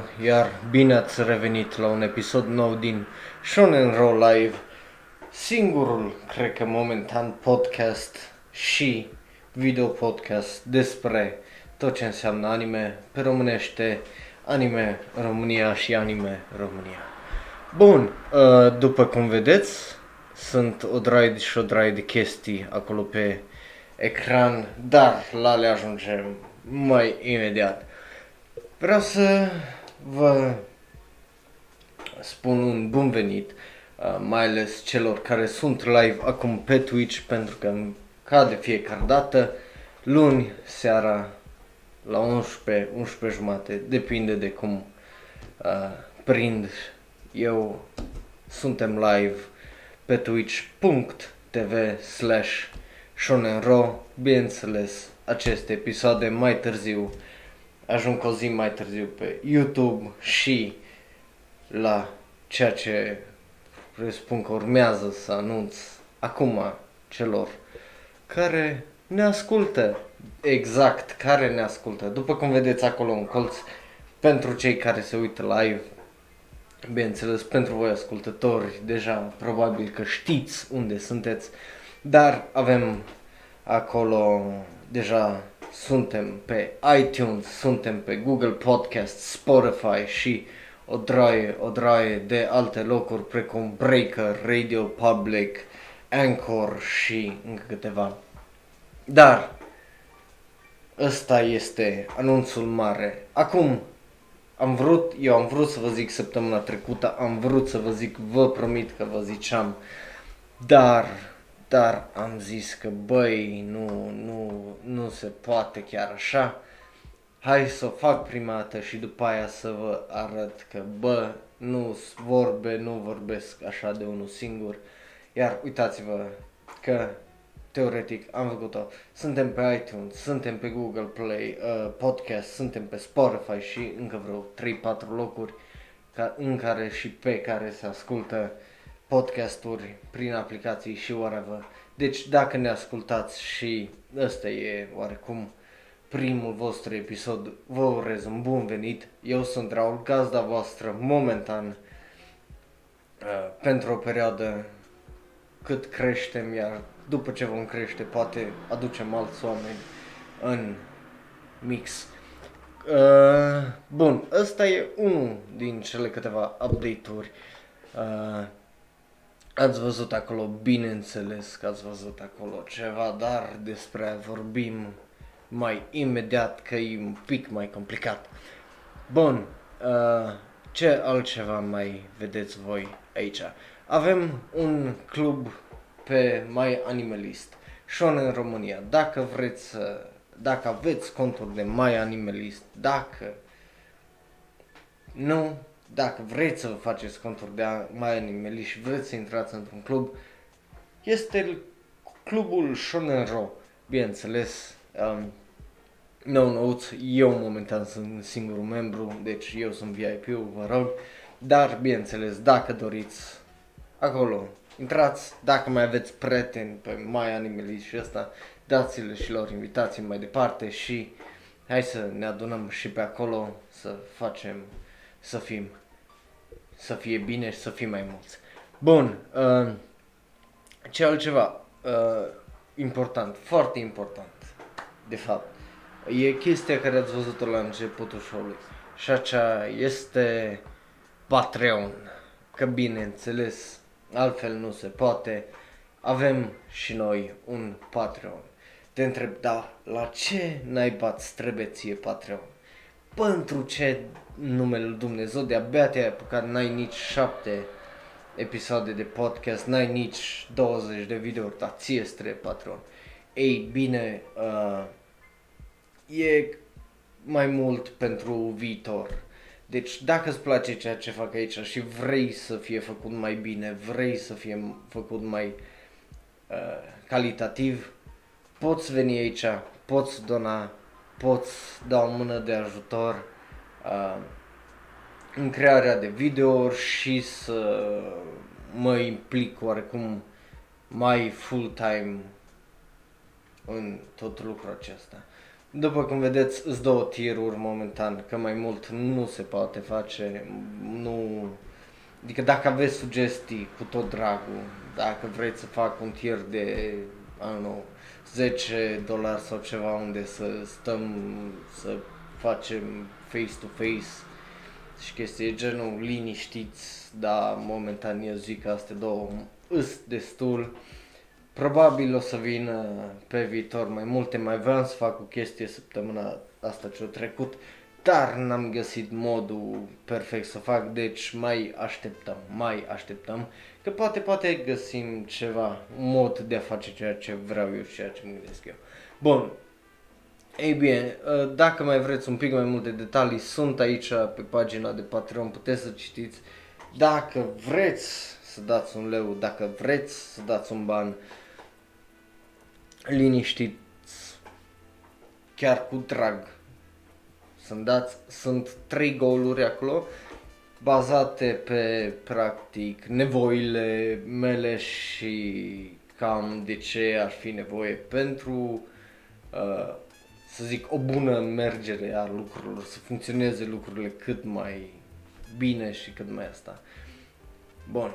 tuturor, iar bine ați revenit la un episod nou din Shonen Roll Live, singurul, cred că momentan, podcast și video podcast despre tot ce înseamnă anime pe românește, anime România și anime România. Bun, uh, după cum vedeți, sunt o draie și o draie de chestii acolo pe ecran, dar la le ajungem mai imediat. Vreau să vă spun un bun venit, uh, mai ales celor care sunt live acum pe Twitch, pentru că ca de fiecare dată, luni seara la 11, 11 jumate, depinde de cum uh, prind eu, suntem live pe twitch.tv slash shonenro, bineînțeles, aceste episoade mai târziu ajung o zi mai târziu pe YouTube și la ceea ce presupun că urmează să anunț acum celor care ne ascultă, exact, care ne ascultă. După cum vedeți acolo un colț, pentru cei care se uită live, bineînțeles, pentru voi ascultători, deja probabil că știți unde sunteți, dar avem acolo deja suntem pe iTunes, suntem pe Google Podcast, Spotify și o draie, o draie de alte locuri precum Breaker, Radio Public, Anchor și încă câteva. Dar ăsta este anunțul mare. Acum am vrut, eu am vrut să vă zic săptămâna trecută, am vrut să vă zic, vă promit că vă ziceam, dar dar am zis că băi, nu, nu, nu se poate chiar așa. Hai să o fac prima dată și după aia să vă arăt că bă, nu vorbe, nu vorbesc așa de unul singur. Iar uitați-vă că teoretic am făcut-o. Suntem pe iTunes, suntem pe Google Play uh, Podcast, suntem pe Spotify și încă vreo 3-4 locuri ca, în care și pe care se ascultă uh, podcasturi prin aplicații și whatever. Deci dacă ne ascultați și ăsta e oarecum primul vostru episod, vă urez un bun venit. Eu sunt Raul, gazda voastră momentan uh, pentru o perioadă cât creștem, iar după ce vom crește poate aducem alți oameni în mix. Uh, bun, ăsta e unul din cele câteva update-uri uh, Ați văzut acolo, bineînțeles că ați văzut acolo ceva, dar despre vorbim mai imediat că e un pic mai complicat. Bun, uh, ce altceva mai vedeți voi aici? Avem un club pe My Animalist, Shonen România. Dacă vreți să, dacă aveți conturi de My Animalist, dacă nu, dacă vreți să vă faceți conturi de mai animeli și vreți să intrați într-un club, este clubul Shonen Ro, bineînțeles. Um, no notes, eu momentan sunt singurul membru, deci eu sunt VIP-ul, vă rog. Dar, bineînțeles, dacă doriți, acolo, intrați, dacă mai aveți prieteni pe mai animeli și ăsta, dați-le și lor invitații mai departe și hai să ne adunăm și pe acolo să facem, să fim să fie bine și să fie mai mulți. Bun, uh, ce altceva uh, important, foarte important, de fapt, e chestia care ați văzut-o la începutul show-ului și acea este Patreon, că bineînțeles, altfel nu se poate, avem și noi un Patreon. Te întreb, da, la ce naiba trebuie ție Patreon? Pentru ce numele lui Dumnezeu, de-abia te-ai apucat, n-ai nici șapte episoade de podcast, n-ai nici 20 de videouri, dar ție trebuie patron. Ei bine, uh, e mai mult pentru viitor. Deci dacă îți place ceea ce fac aici și vrei să fie făcut mai bine, vrei să fie făcut mai uh, calitativ, poți veni aici, poți dona, poți da o mână de ajutor uh, în crearea de videouri și să mă implic oarecum mai full-time în tot lucrul acesta. După cum vedeți, îți două tiruri momentan, că mai mult nu se poate face, nu... Adică dacă aveți sugestii, cu tot dragul, dacă vreți să fac un tir de, I don't know, 10 dolari sau ceva unde să stăm, să facem face-to-face și chestii genul liniștiți, dar momentan eu zic că astea două îs destul. Probabil o să vină pe viitor mai multe, mai vreau să fac o chestie săptămâna asta ce-a trecut, dar n-am găsit modul perfect să fac, deci mai așteptăm, mai așteptăm, că poate, poate găsim ceva, un mod de a face ceea ce vreau eu și ceea ce mă gândesc eu. Bun, ei bine, dacă mai vreți un pic mai multe detalii, sunt aici pe pagina de Patreon, puteți să citiți. Dacă vreți să dați un leu, dacă vreți să dați un ban, liniștiți, chiar cu drag. Sunt dați, sunt trei goluri acolo, bazate pe, practic, nevoile mele și cam de ce ar fi nevoie pentru, uh, să zic, o bună mergere a lucrurilor, să funcționeze lucrurile cât mai bine și cât mai asta. Bun.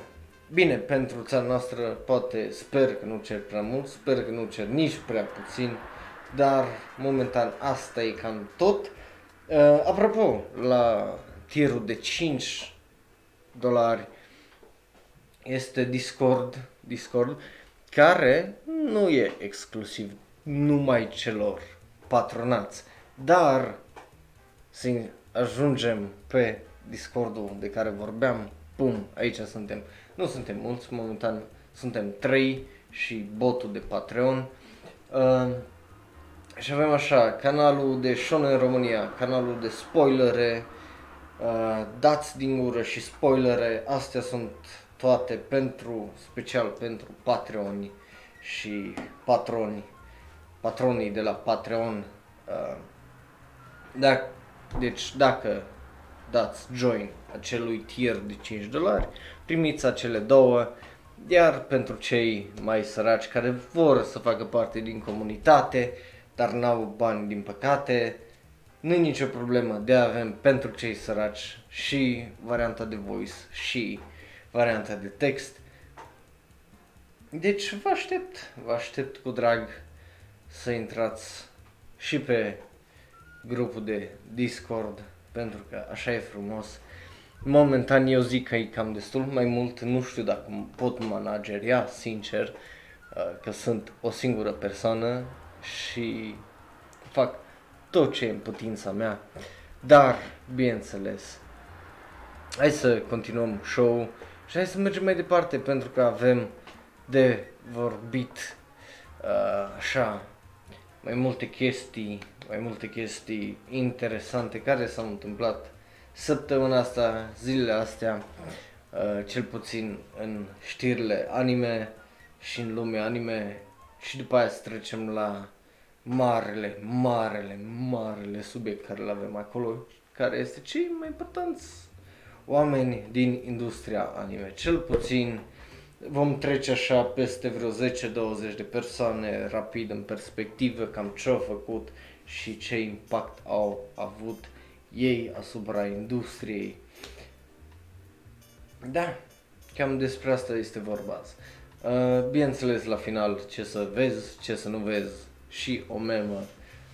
Bine, pentru țara noastră poate, sper că nu cer prea mult, sper că nu cer nici prea puțin, dar momentan asta e cam tot. Uh, apropo, la tirul de 5 dolari este Discord, Discord, care nu e exclusiv numai celor patronați, dar să ajungem pe Discordul de care vorbeam, pum, aici suntem. Nu suntem mulți, momentan suntem 3 și botul de Patreon. Uh, și avem așa, canalul de Shonen România, canalul de spoilere, uh, dați din gură și spoilere, astea sunt toate pentru, special pentru Patreoni și patroni, patronii de la Patreon. Uh, da, deci dacă dați join acelui tier de 5 dolari, primiți acele două, iar pentru cei mai săraci care vor să facă parte din comunitate, dar n-au bani din păcate, nu e nicio problemă, de avem pentru cei săraci și varianta de voice și varianta de text. Deci vă aștept, vă aștept cu drag să intrați și pe grupul de Discord, pentru că așa e frumos Momentan eu zic că e cam destul mai mult, nu știu dacă pot manageria, sincer, uh, că sunt o singură persoană și fac tot ce e în putința mea, dar, bineînțeles, hai să continuăm show și hai să mergem mai departe pentru că avem de vorbit uh, așa mai multe chestii, mai multe chestii interesante care s-au întâmplat săptămâna asta, zilele astea, uh, cel puțin în știrile anime și în lumea anime. Și după aia să trecem la marele, marele, marele subiect care îl avem acolo, care este cei mai importanți oameni din industria anime. Cel puțin vom trece așa peste vreo 10-20 de persoane rapid în perspectivă cam ce au făcut și ce impact au avut ei asupra industriei. Da, cam despre asta este vorba Uh, bineînțeles, la final, ce să vezi, ce să nu vezi și o memă,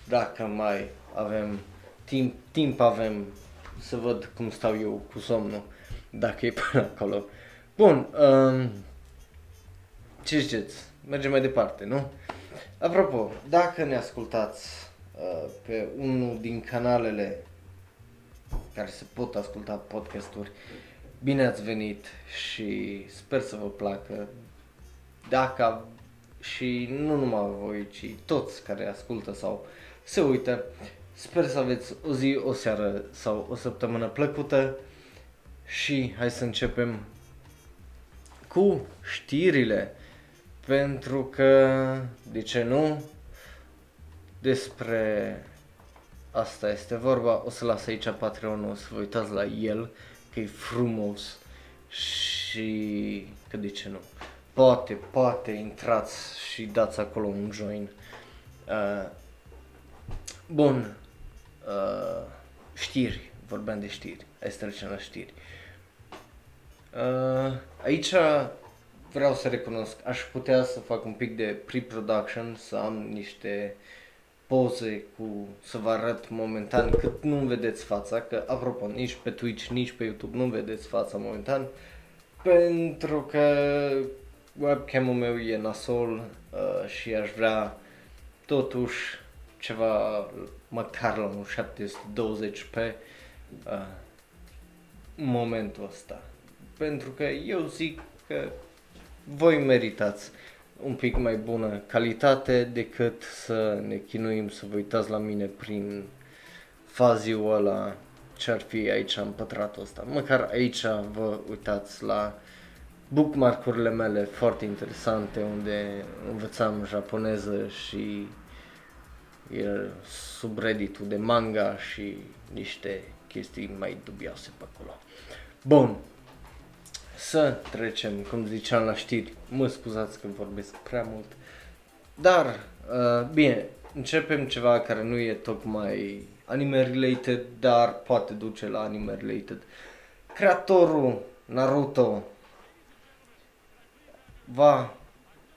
dacă mai avem timp, timp avem să văd cum stau eu cu somnul, dacă e până acolo. Bun, um, ce ziceți? Mergem mai departe, nu? Apropo, dacă ne ascultați uh, pe unul din canalele care se pot asculta podcasturi. Bine ați venit și sper să vă placă. Dacă și nu numai voi, ci toți care ascultă sau se uită, sper să aveți o zi, o seară sau o săptămână plăcută. Și hai să începem cu știrile. Pentru că, de ce nu, despre Asta este vorba, o să las aici Patreon, o să vă uitați la el, că e frumos. Și că de ce nu. Poate, poate intrați și dați acolo un join. Uh, Bun. Uh, știri. Vorbeam de știri. Hai să trecem la știri. Uh, aici vreau să recunosc, aș putea să fac un pic de pre-production, să am niște poze cu să vă arăt momentan cât nu vedeți fața, că apropo, nici pe Twitch, nici pe YouTube nu vedeți fața momentan, pentru că webcam-ul meu e nasol uh, și aș vrea totuși ceva măcar la un 720p uh, momentul ăsta. Pentru că eu zic că voi meritați un pic mai bună calitate decât să ne chinuim să vă uitați la mine prin faziul ăla ce ar fi aici în pătratul ăsta. Măcar aici vă uitați la bookmark-urile mele foarte interesante unde învățam japoneză și e subredditul de manga și niște chestii mai dubioase pe acolo. Bun, să trecem, cum ziceam, la știri. Mă scuzați că vorbesc prea mult. Dar, uh, bine, începem ceva care nu e tocmai anime-related, dar poate duce la anime-related. Creatorul Naruto va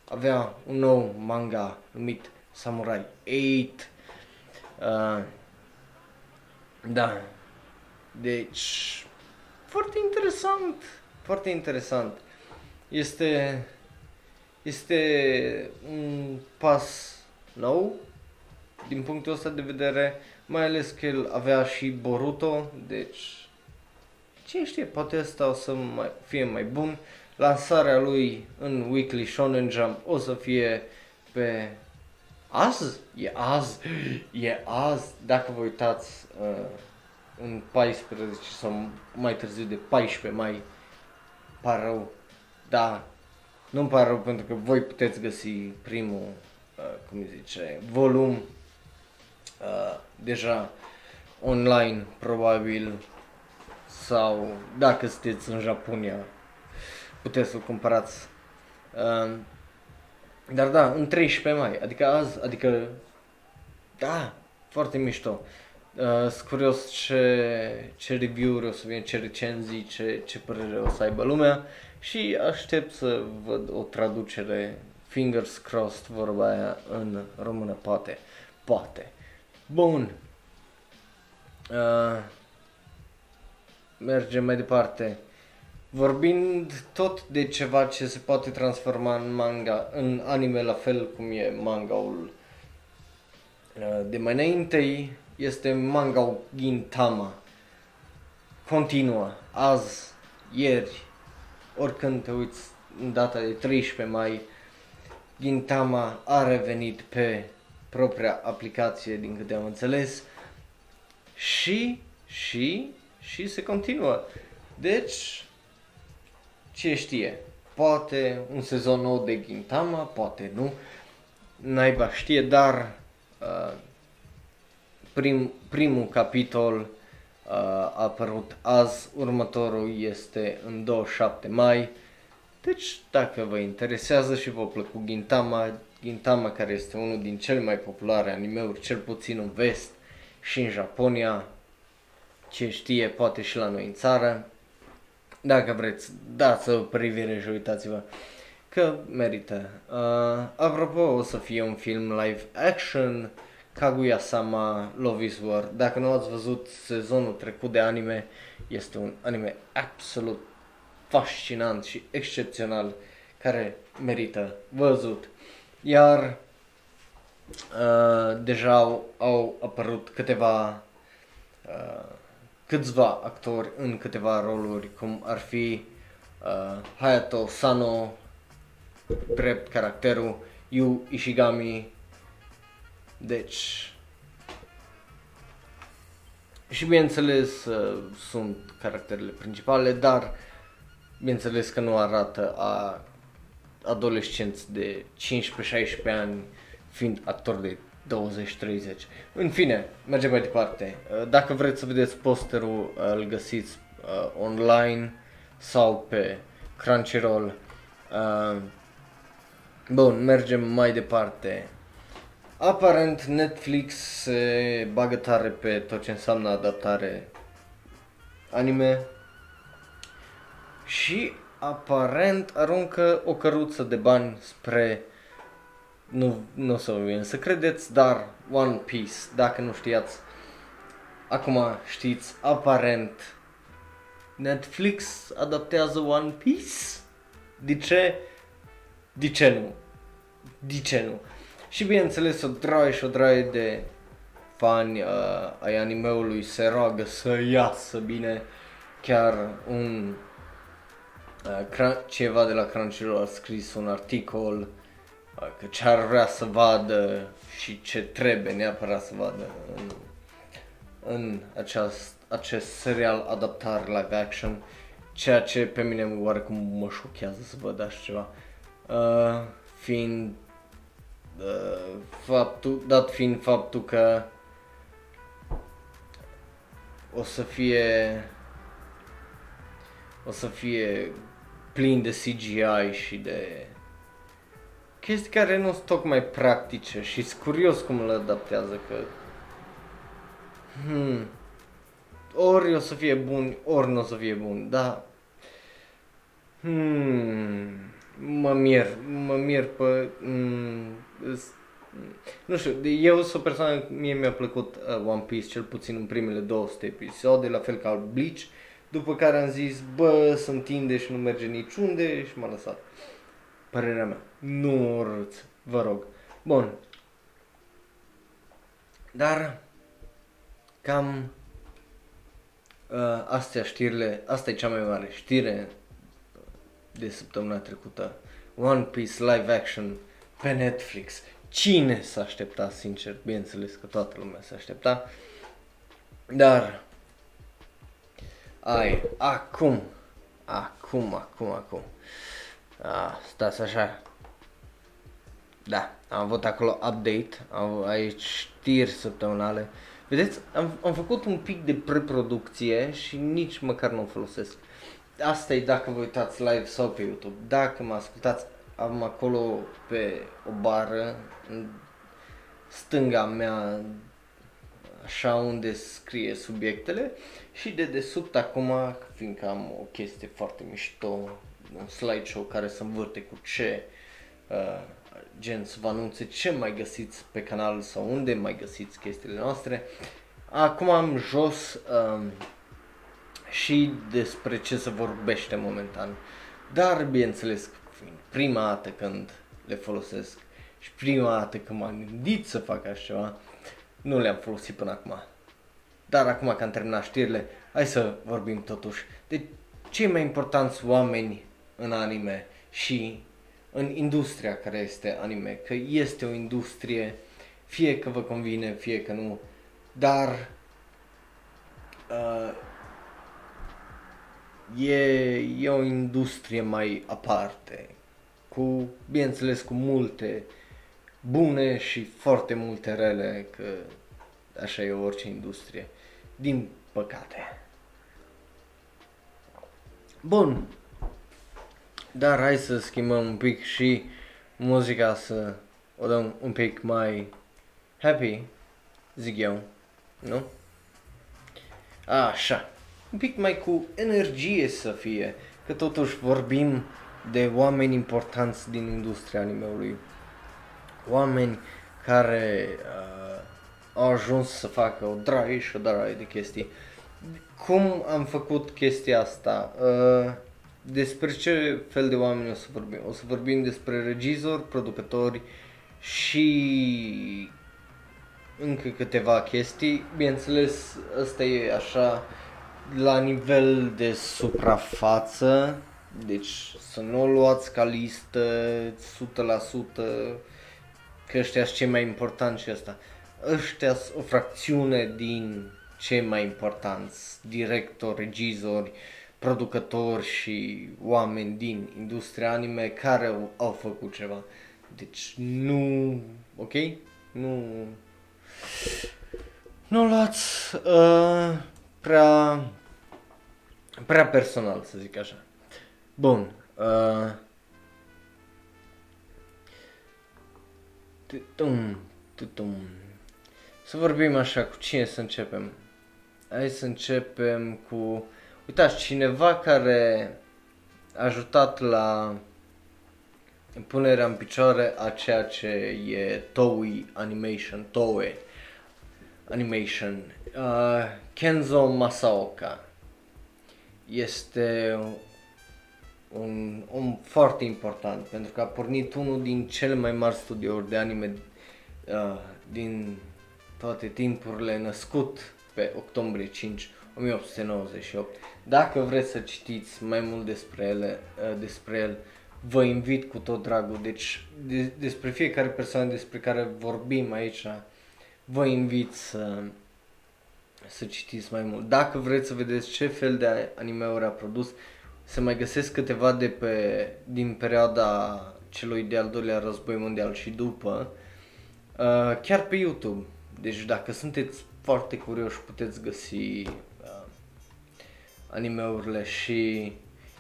avea un nou manga numit Samurai 8. Uh, da. Deci, foarte interesant foarte interesant. Este, este un pas nou din punctul ăsta de vedere, mai ales că el avea și Boruto, deci ce știe, poate asta o să mai, fie mai bun. Lansarea lui în Weekly Shonen Jump o să fie pe azi, e azi, e azi, dacă vă uitați uh, în 14 sau mai târziu de 14 mai par rău, da, nu-mi pare rău pentru că voi puteți găsi primul, uh, cum zice, volum uh, deja online, probabil, sau dacă sunteți în Japonia, puteți să-l cumpărați. Uh, dar da, în 13 mai, adică azi, adică, da, foarte mișto. Uh, sunt curios ce, ce review-uri o să vină, ce recenzii, ce, ce părere o să aibă lumea și aștept să văd o traducere fingers crossed vorba aia în română, poate, poate. Bun. Uh, mergem mai departe. Vorbind tot de ceva ce se poate transforma în manga, în anime la fel cum e mangaul uh, de mai înainte, este manga Gintama. Continuă, azi, ieri, oricând te uiți în data de 13 mai, Gintama a revenit pe propria aplicație, din câte am înțeles, și, și, și se continuă. Deci, ce știe, poate un sezon nou de Gintama, poate nu, naiba știe, dar uh, prim, primul capitol uh, a apărut azi, următorul este în 27 mai. Deci, dacă vă interesează și vă plăcut Gintama, Gintama care este unul din cele mai populare animeuri, cel puțin în vest și în Japonia, ce știe, poate și la noi în țară. Dacă vreți, dați o privire și uitați-vă că merită. Uh, apropo, o să fie un film live action Kaguya-sama Love is War. Dacă nu ați văzut sezonul trecut de anime, este un anime absolut fascinant și excepțional care merită văzut. Iar uh, deja au, au apărut câteva uh, câțiva actori în câteva roluri, cum ar fi uh, Hayato Sano, drept caracterul Yu Ishigami, deci, și bineînțeles uh, sunt caracterele principale, dar bineînțeles că nu arată a adolescenți de 15-16 ani fiind actor de 20-30. În fine, mergem mai departe. Uh, dacă vreți să vedeți posterul, uh, îl găsiți uh, online sau pe Crunchyroll. Uh, bun, mergem mai departe. Aparent Netflix se bagă tare pe tot ce înseamnă adaptare anime și aparent aruncă o căruță de bani spre nu, nu o să vă vin să credeți, dar One Piece, dacă nu știați, acum știți, aparent Netflix adaptează One Piece? De ce? De ce nu? De ce nu? Și bineînțeles o draie și o draie de fani uh, ai animeului se roagă să iasă bine chiar un uh, ceva de la Crunchyroll a scris un articol uh, că ce ar vrea să vadă și ce trebuie neapărat să vadă în, în aceast, acest serial adaptar live action ceea ce pe mine oarecum mă șochează să văd așa ceva. Uh, fiind uh, faptul, dat fiind faptul că o să fie o să fie plin de CGI și de chestii care nu sunt tocmai practice și sunt curios cum le adaptează că hmm, ori o să fie bun, ori nu o să fie bun, da. Hmm, mă mir, mă mir pe... Mm, nu știu, eu sunt o persoană, mie mi-a plăcut uh, One Piece, cel puțin în primele 200 episoade, la fel ca Bleach, după care am zis, bă, sunt întinde și nu merge niciunde și m-a lăsat. Părerea mea. Nu urâți, vă rog. Bun. Dar, cam uh, astea știrile, asta e cea mai mare știre de săptămâna trecută. One Piece live action pe Netflix. Cine s-a aștepta, sincer, bineînțeles că toată lumea s-a aștepta. Dar, ai, acum, acum, acum, acum. A, stați așa. Da, am avut acolo update, am aici știri săptămânale. Vedeți, am, am făcut un pic de preproducție și nici măcar nu o folosesc. Asta e dacă vă uitați live sau pe YouTube. Dacă mă ascultați, am acolo pe o bară, în stânga mea, așa unde scrie subiectele și de desubt acum, fiindcă am o chestie foarte mișto, un slideshow care să învârte cu ce uh, gen să vă anunțe ce mai găsiți pe canal sau unde mai găsiți chestiile noastre. Acum am jos um, și despre ce se vorbește momentan. Dar, bineînțeles, prima dată când le folosesc și prima dată când m-am gândit să fac așa ceva, nu le-am folosit până acum. Dar acum că am terminat știrile, hai să vorbim totuși de cei mai importanți oameni în anime și în industria care este anime, că este o industrie, fie că vă convine, fie că nu, dar uh, e, e o industrie mai aparte, cu, bineînțeles, cu multe bune și foarte multe rele, că așa e orice industrie, din păcate. Bun, dar hai să schimbăm un pic și muzica să o dăm un pic mai happy, zic eu, nu? Așa, un pic mai cu energie să fie, că totuși vorbim de oameni importanți din industria animeului. Oameni care uh, au ajuns să facă o draie și o draie de chestii. Cum am făcut chestia asta? Uh, despre ce fel de oameni o să vorbim? O să vorbim despre regizori, producători și încă câteva chestii. Bineînțeles, ăsta e așa la nivel de suprafață, deci să nu o luați ca listă 100% că ăștia sunt cei mai importanți și ăsta. Ăștia sunt o fracțiune din cei mai importanți, directori, regizori, producători și oameni din industria anime care au, au făcut ceva. Deci nu, ok? Nu, nu luați uh, prea, prea personal, să zic așa. Bun. Uh, tutum. Să vorbim așa, cu cine să începem? Hai să începem cu... Uitați, cineva care a ajutat la punerea în picioare a ceea ce e Toei Animation, Toei Animation. Uh, Kenzo Masaoka este un om foarte important pentru că a pornit unul din cele mai mari studiouri de anime uh, din toate timpurile, născut pe octombrie 5, 1898. Dacă vreți să citiți mai mult despre, ele, uh, despre el, vă invit cu tot dragul. Deci de, despre fiecare persoană despre care vorbim aici, vă invit să, să citiți mai mult. Dacă vreți să vedeți ce fel de anime-uri a produs, se mai găsesc câteva de pe, din perioada celui de-al doilea război mondial și după, uh, chiar pe YouTube. Deci dacă sunteți foarte curioși puteți găsi uh, animeurile și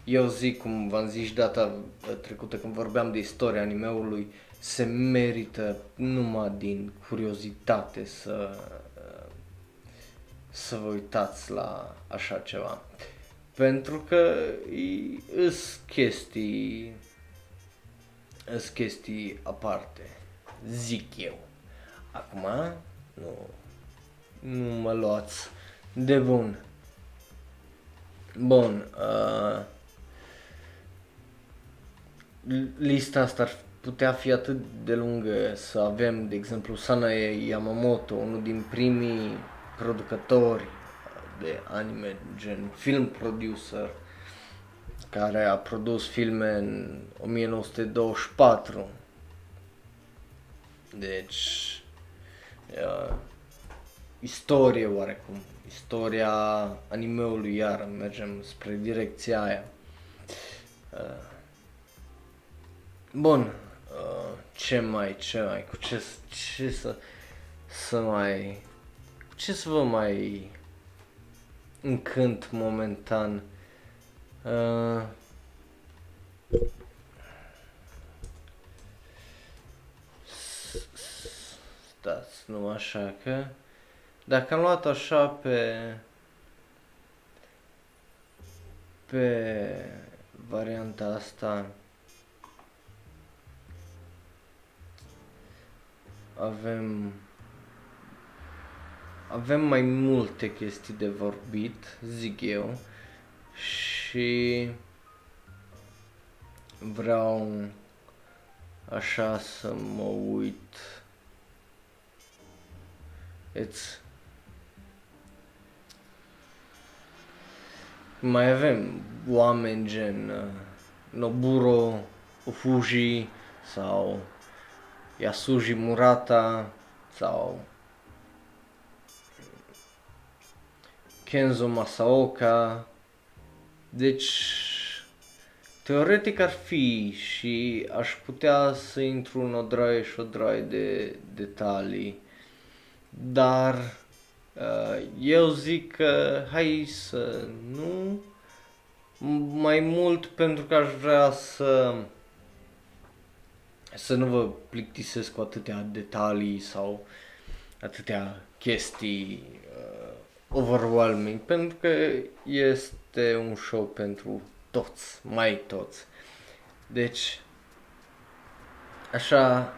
eu zic, cum v-am zis data trecută când vorbeam de istoria animeului, se merită numai din curiozitate să, uh, să vă uitați la așa ceva. Pentru că sunt chestii, sunt chestii aparte, zic eu. Acum, nu, nu mă luați de bun. Bun, uh, lista asta ar putea fi atât de lungă să avem, de exemplu, Sanae Yamamoto, unul din primii producători de anime, gen film producer, care a produs filme în 1924. Deci, uh, istorie oarecum, istoria animeului iar, mergem spre direcția aia. Uh, bun, uh, ce mai, ce mai, cu ce, ce să, să mai, ce să vă mai încânt momentan. Uh, stați, nu așa că... Dacă am luat așa pe... Pe varianta asta... Avem avem mai multe chestii de vorbit, zic eu, și vreau așa să mă uit. It's mai avem oameni gen uh, Noburo Fuji sau Yasuji Murata sau Kenzo Masaoka. Deci, teoretic ar fi și aș putea să intru în o draie și o draie de detalii, dar uh, eu zic că hai să nu mai mult pentru că aș vrea să să nu vă plictisesc cu atâtea detalii sau atâtea chestii overwhelming pentru că este un show pentru toți, mai toți. Deci, așa,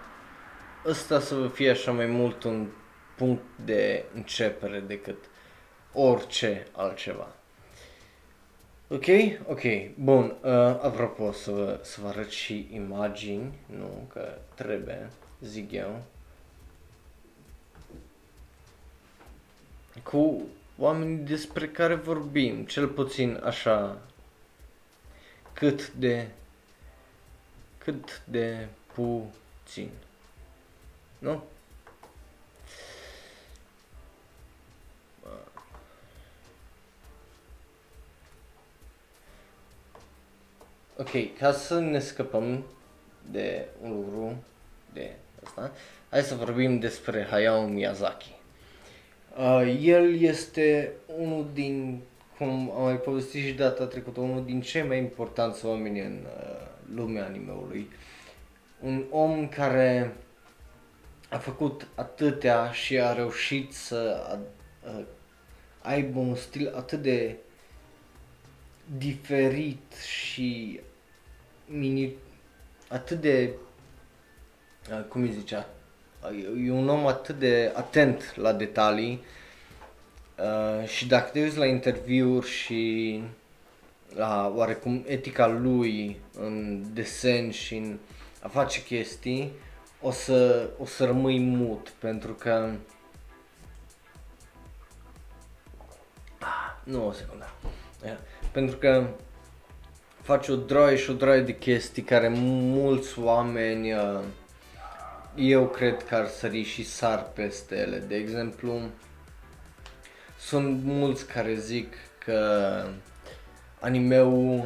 ăsta să vă fie așa mai mult un punct de începere decât orice altceva. Ok? Ok, bun. Uh, apropo, să vă, să vă arăt și imagini, nu? Că trebuie, zic eu. Cu oamenii despre care vorbim, cel puțin așa, cât de, cât de puțin. Nu? Ok, ca să ne scăpăm de un lucru, de asta, hai să vorbim despre Hayao Miyazaki. Uh, el este unul din, cum am mai povestit și data trecută, unul din cei mai importanți oameni în uh, lumea animeului. Un om care a făcut atâtea și a reușit să a, a, aibă un stil atât de diferit și mini, atât de, cum îi zicea, e un om atât de atent la detalii uh, și dacă te uiți la interviuri și la oarecum etica lui în desen și în a face chestii, o să, o să rămâi mut pentru că ah, nu o secundă. Yeah. Pentru că faci o droaie și o droaie de chestii care mulți oameni uh, eu cred că ar sări și sar peste ele. De exemplu, sunt mulți care zic că animeul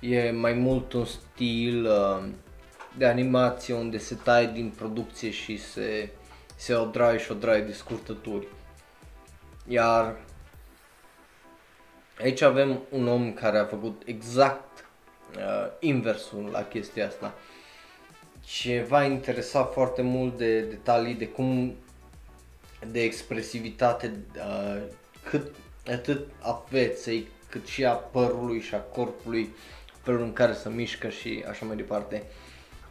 e mai mult un stil uh, de animație unde se taie din producție și se, se o draie și o draie de scurtături. Iar aici avem un om care a făcut exact uh, inversul la chestia asta. Ce va interesa foarte mult de detalii de cum de expresivitate uh, cât atât a feței cât și a părului și a corpului felul în care se mișcă și așa mai departe.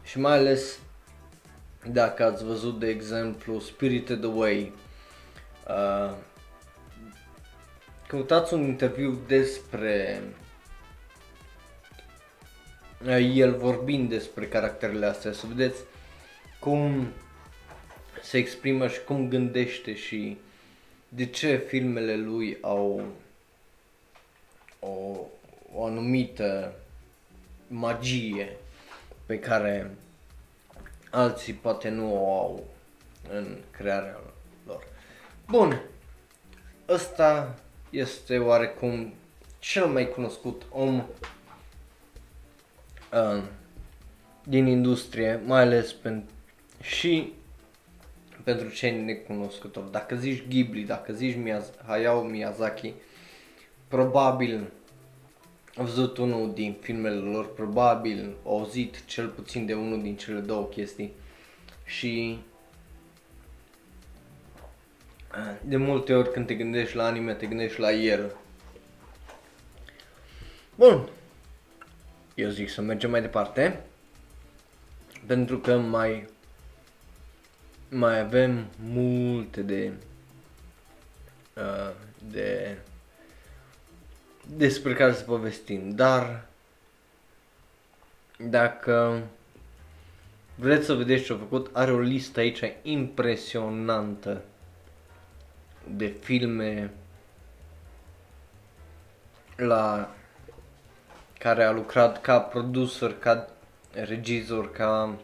Și mai ales dacă ați văzut de exemplu Spirited Away uh, căutați un interviu despre uh, el vorbind despre caracterele astea, să vedeți cum se exprimă și cum gândește și de ce filmele lui au o, o anumită magie pe care alții poate nu o au în crearea lor. Bun, ăsta este oarecum cel mai cunoscut om uh, din industrie, mai ales pentru și pentru cei necunoscători. Dacă zici Ghibli, dacă zici Miyaz- Hayao Miyazaki, probabil a văzut unul din filmele lor, probabil a auzit cel puțin de unul din cele două chestii și de multe ori când te gândești la anime, te gândești la el. Bun, eu zic să mergem mai departe, pentru că mai mai avem multe de uh, de despre care să povestim, dar dacă vreți să vedeți ce a făcut, are o listă aici impresionantă de filme la care a lucrat ca producer, ca regizor, ca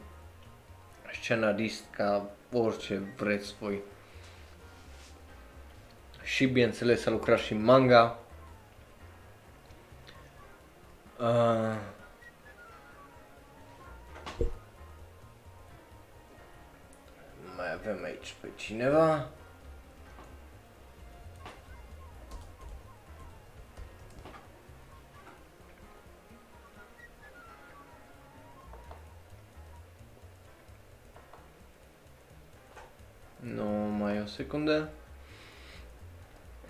scenarist, ca orice vreți voi. Și bineînțeles a lucrat și manga. Uh, mai avem aici pe cineva. Nu, mai o secundă.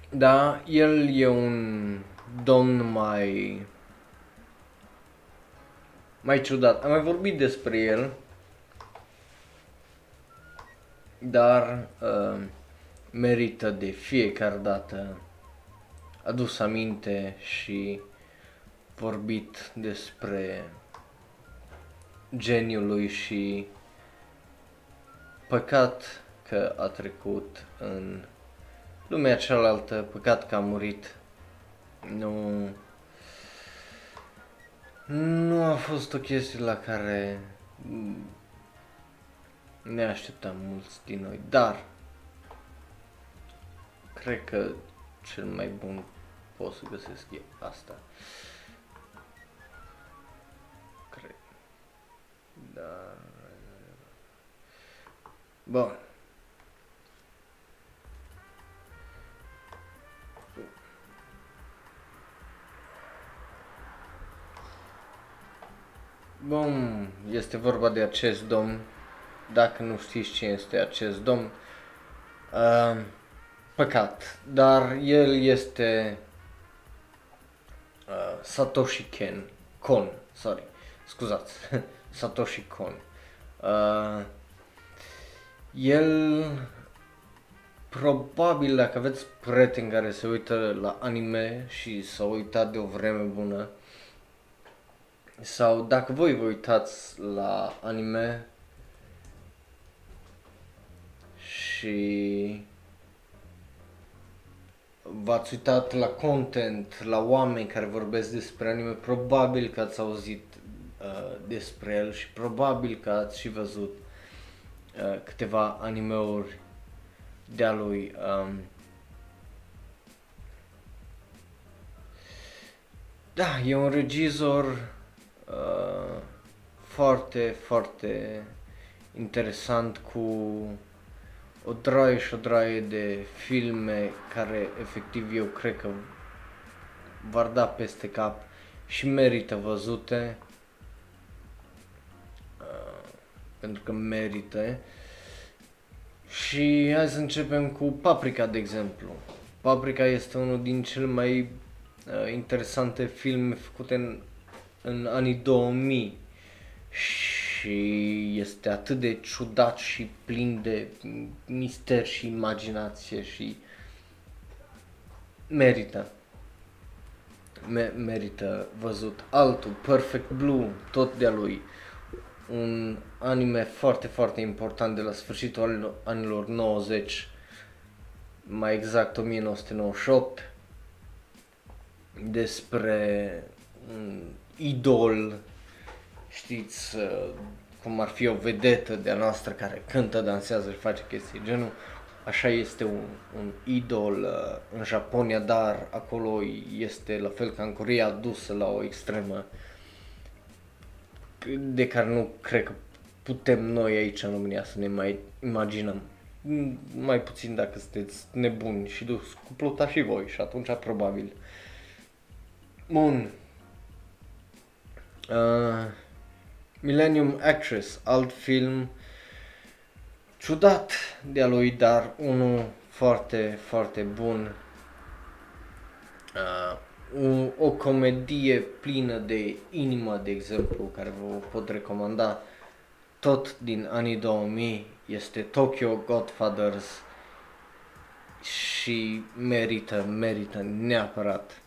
Da, el e un domn mai mai ciudat. Am mai vorbit despre el, dar uh, merită de fiecare dată adus aminte și vorbit despre geniul lui și păcat că a trecut în lumea cealaltă, păcat că a murit. Nu nu a fost o chestie la care ne așteptam mulți din noi, dar cred că cel mai bun pot să găsesc e asta. Cred. Dar... Bun. Bun, este vorba de acest domn dacă nu știți cine este acest domn, uh, păcat, dar el este uh, Satoshi Ken, Kon, sorry, scuzați, Satoshi Kon. Uh, el probabil dacă aveți prieteni care se uită la anime și s-au uitat de o vreme bună sau dacă voi vă uitați la anime și v-ați uitat la content, la oameni care vorbesc despre anime, probabil că ați auzit uh, despre el și probabil că ați și văzut uh, câteva animeuri de-a lui. Um, da, e un regizor uh, foarte, foarte interesant cu o draie și o draie de filme care efectiv eu cred că v-ar da peste cap și merită văzute. Uh, pentru că merită. Și hai să începem cu Paprika de exemplu. Paprika este unul din cele mai uh, interesante filme făcute în, în anii 2000 și și este atât de ciudat și plin de mister și imaginație și merită. Me- merită văzut. Altul, Perfect Blue, tot de-a lui. Un anime foarte, foarte important de la sfârșitul anilor 90, mai exact 1998, despre un idol știți, uh, cum ar fi o vedetă de-a noastră care cântă, dansează și face chestii genul, așa este un, un idol uh, în Japonia, dar acolo este la fel ca în Corea dusă la o extremă de care nu cred că putem noi aici în România să ne mai imaginăm. Mai puțin dacă sunteți nebuni și dus cu pluta și voi și atunci probabil. Bun. Uh, Millennium Actress, alt film ciudat de-a lui, dar unul foarte, foarte bun. Uh, o, o comedie plină de inimă, de exemplu, care vă pot recomanda, tot din anii 2000, este Tokyo Godfathers și merită, merită neapărat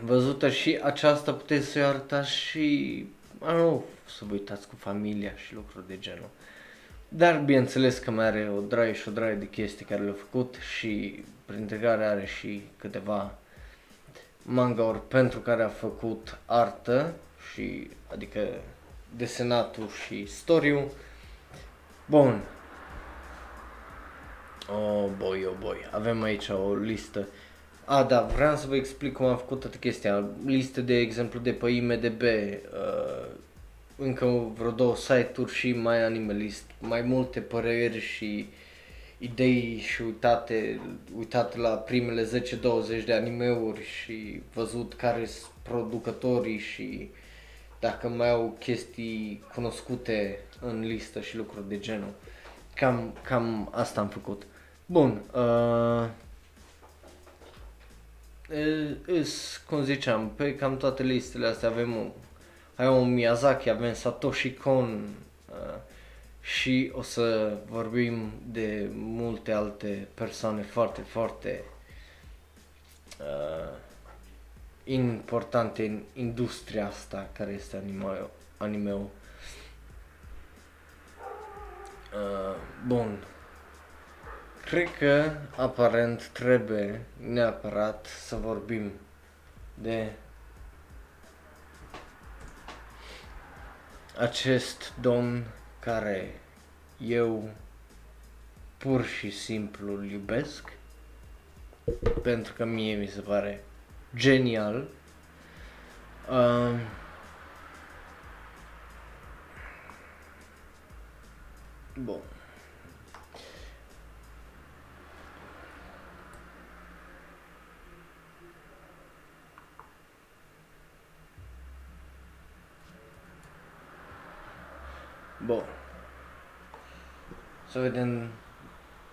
văzută și aceasta puteți să-i arătați și nu să vă uitați cu familia și lucruri de genul. Dar bineînțeles că mai are o draie și o draie de chestii care le-a făcut și printre care are și câteva manga-uri pentru care a făcut artă și adică desenatul și storiu. Bun. Oh boy, oh boy. Avem aici o listă. A, da, vreau să vă explic cum am făcut toată chestia. Listă de exemplu de pe IMDB, uh, încă vreo două site-uri și mai animalist, mai multe păreri și idei și uitate, uitate la primele 10-20 de animeuri și văzut care sunt producătorii și dacă mai au chestii cunoscute în listă și lucruri de genul. Cam, cam asta am făcut. Bun, uh, îs, cum ziceam, pe cam toate listele astea avem un, ai un Miyazaki, avem Satoshi Kon uh, și o să vorbim de multe alte persoane foarte, foarte uh, importante în industria asta care este anime animeul. Uh, bun, Cred că, aparent, trebuie neapărat să vorbim de acest domn care eu pur și simplu îl iubesc pentru că mie mi se pare genial. Uh, bun. Bun. Să vedem,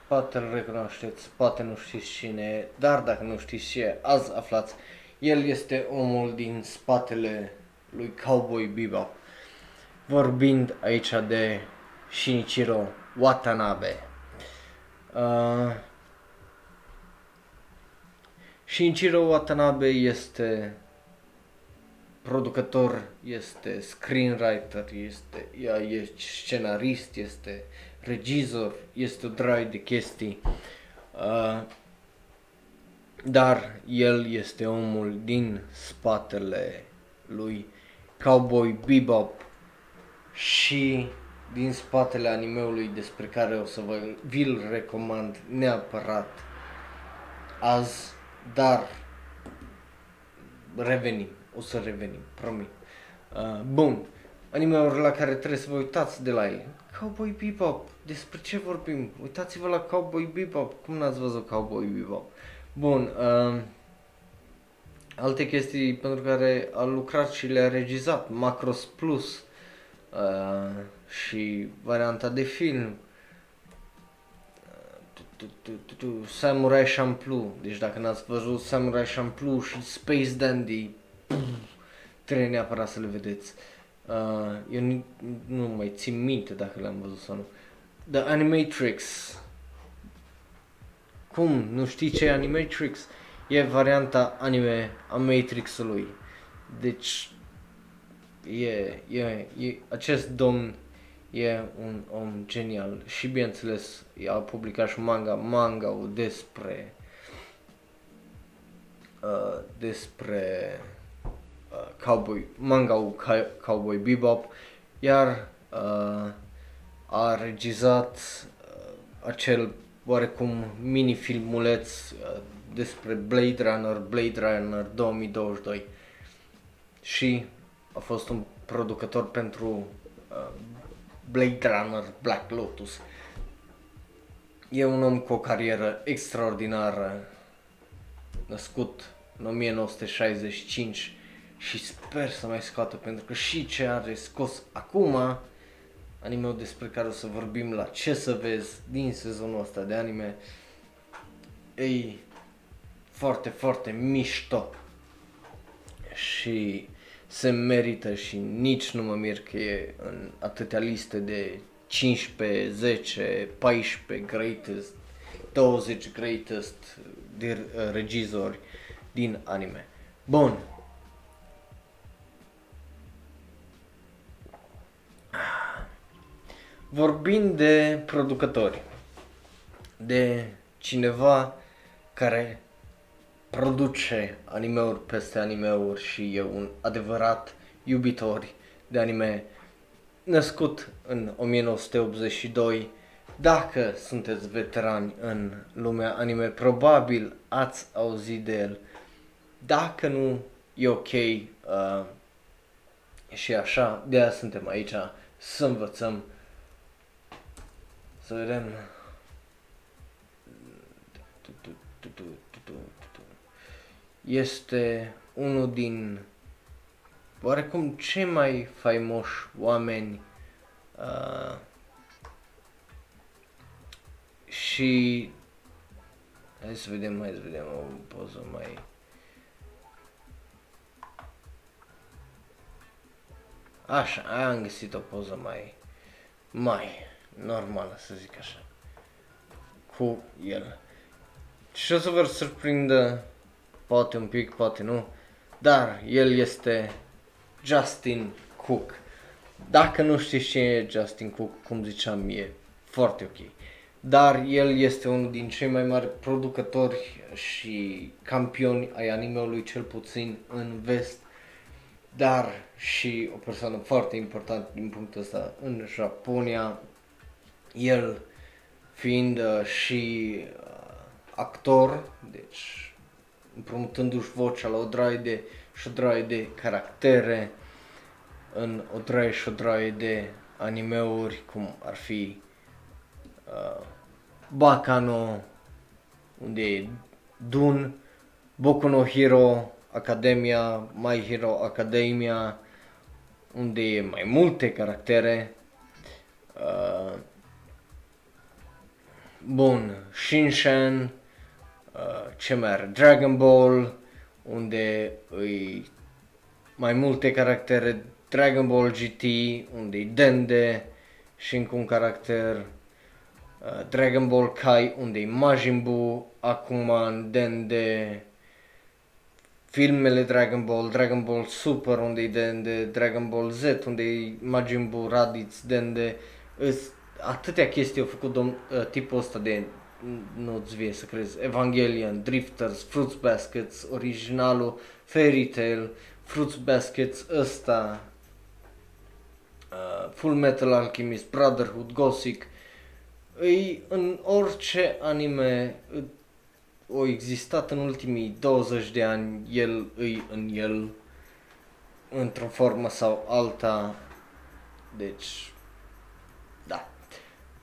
poate îl recunoașteți, poate nu știți cine e, dar dacă nu știți ce e, azi aflați. El este omul din spatele lui Cowboy Bebop. Vorbind aici de Shinichiro Watanabe. Uh, Shinichiro Watanabe este producător, este screenwriter, este ea e scenarist, este regizor, este o drag de chestii. Uh, dar el este omul din spatele lui Cowboy Bebop și din spatele animeului despre care o să vă vi-l recomand neapărat azi, dar revenim, o să revenim, promit. Uh, bun, animeuri la care trebuie să vă uitați de la ele. Cowboy Bebop, despre ce vorbim? Uitați-vă la Cowboy Bebop, cum n-ați văzut Cowboy Bebop? Bun, uh, alte chestii pentru care a lucrat și le-a regizat, Macross Plus uh, și varianta de film, uh, Samurai Champloo, deci dacă n-ați văzut Samurai Champloo și Space Dandy, trebuie neapărat să le vedeți. Uh, eu nu, nu mai țin minte dacă le-am văzut sau nu. The Animatrix. Cum? Nu știi ce e Animatrix? E varianta anime a Matrix-ului. Deci, e, e, e, acest domn e un om genial și bineînțeles a publicat și manga, manga despre uh, despre uh, cowboy, manga Cowboy Bebop, iar uh, a regizat uh, acel oarecum mini-filmuleț uh, despre Blade Runner, Blade Runner 2022 și a fost un producător pentru uh, Blade Runner Black Lotus. E un om cu o carieră extraordinară, născut în 1965 și sper să mai scoată pentru că și ce are scos acum anime despre care o să vorbim la ce să vezi din sezonul ăsta de anime ei foarte, foarte mișto și se merită și nici nu mă mir că e în atâtea liste de 15, 10, 14 greatest, 20 greatest de uh, regizori din anime. Bun. Vorbind de producători, de cineva care produce animeuri peste animeuri și e un adevărat iubitor de anime născut în 1982. Dacă sunteți veterani în lumea anime, probabil ați auzit de el. Dacă nu, e ok uh, și așa, de aia suntem aici să învățăm, să vedem. Este unul din oarecum cei mai faimoși oameni uh, și hai să vedem, hai să vedem o poză mai Așa, am găsit o poză mai mai normală, să zic așa, cu el. Și o să vă surprindă poate un pic, poate nu, dar el este Justin Cook. Dacă nu știți cine e Justin Cook, cum ziceam, e foarte ok. Dar el este unul din cei mai mari producători și campioni ai animeului, cel puțin în vest, dar și o persoană foarte importantă din punctul ăsta în Japonia. El fiind uh, și uh, actor, deci împrumutându-și vocea la o draie de și o draie de caractere în o draie și o draie de animeuri cum ar fi uh, Bakano, unde e Dun, Boku no Hero Academia, My Hero Academia, unde e mai multe caractere, uh, bun, Shinshan, uh, ce mai are? Dragon Ball, unde îi mai multe caractere, Dragon Ball GT, unde e Dende și încă un caracter, uh, Dragon Ball Kai, unde e Majin Buu, acum în Dende, filmele Dragon Ball, Dragon Ball Super unde e Dende, Dragon Ball Z unde e Majin Buu, Raditz, Dende, îs, atâtea chestii au făcut dom- uh, tipul ăsta de nu-ți vie să crezi, Evangelion, Drifters, Fruits Baskets, originalul, Fairy Tail, Fruits Baskets, ăsta, uh, Full Metal Alchemist, Brotherhood, Gothic, îi în orice anime o existat în ultimii 20 de ani, el îi în el, într-o formă sau alta, deci, da.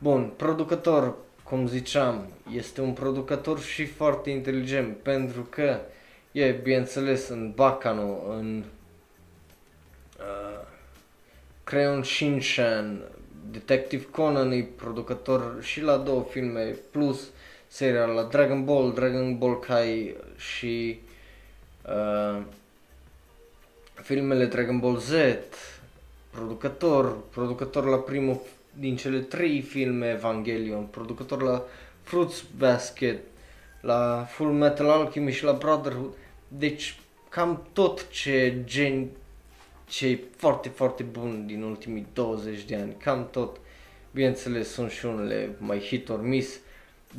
Bun, producător, cum ziceam, este un producător și foarte inteligent, pentru că e, bineînțeles, în Bacano, în uh, Crayon Shinshan, Detective Conan e producător și la două filme, plus seria la Dragon Ball, Dragon Ball Kai și uh, filmele Dragon Ball Z, producător, producător la primul din cele trei filme Evangelion, producător la Fruits Basket, la Full Metal Alchemist și la Brotherhood. Deci cam tot ce gen ce e foarte, foarte bun din ultimii 20 de ani, cam tot. Bineînțeles, sunt și unele mai hit or miss,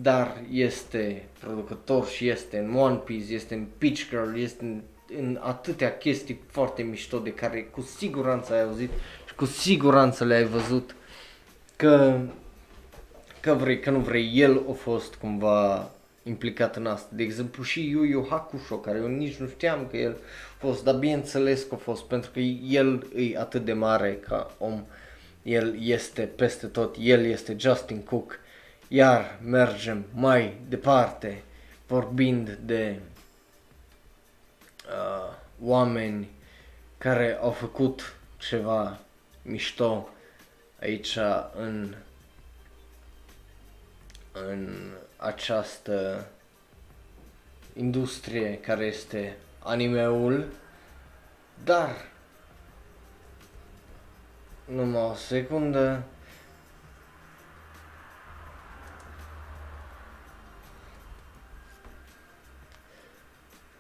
dar este producător și este în One Piece, este în Peach Girl, este în, în atâtea chestii foarte mișto de care cu siguranță ai auzit și cu siguranță le-ai văzut că, că vrei, că nu vrei, el a fost cumva implicat în asta. De exemplu și Yu Yu Hakusho, care eu nici nu știam că el a fost, dar bineînțeles că a fost, pentru că el e atât de mare ca om, el este peste tot, el este Justin Cook, iar mergem mai departe vorbind de uh, oameni care au făcut ceva mișto aici în în această industrie care este animeul, dar numai o secundă.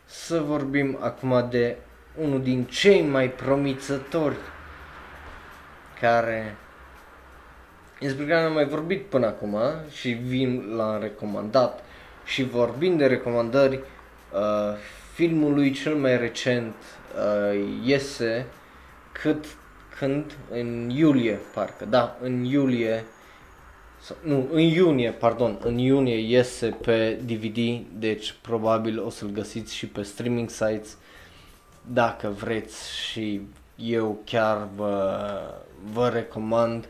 Să vorbim acum de unul din cei mai promițători care despre care am mai vorbit până acum și vin la recomandat. Și vorbind de recomandări, uh, filmul lui cel mai recent uh, iese cât când? În iulie parcă, da, în iulie sau, nu, în iunie, pardon, în iunie iese pe DVD, deci probabil o să-l găsiți și pe streaming sites dacă vreți și eu chiar vă, vă recomand.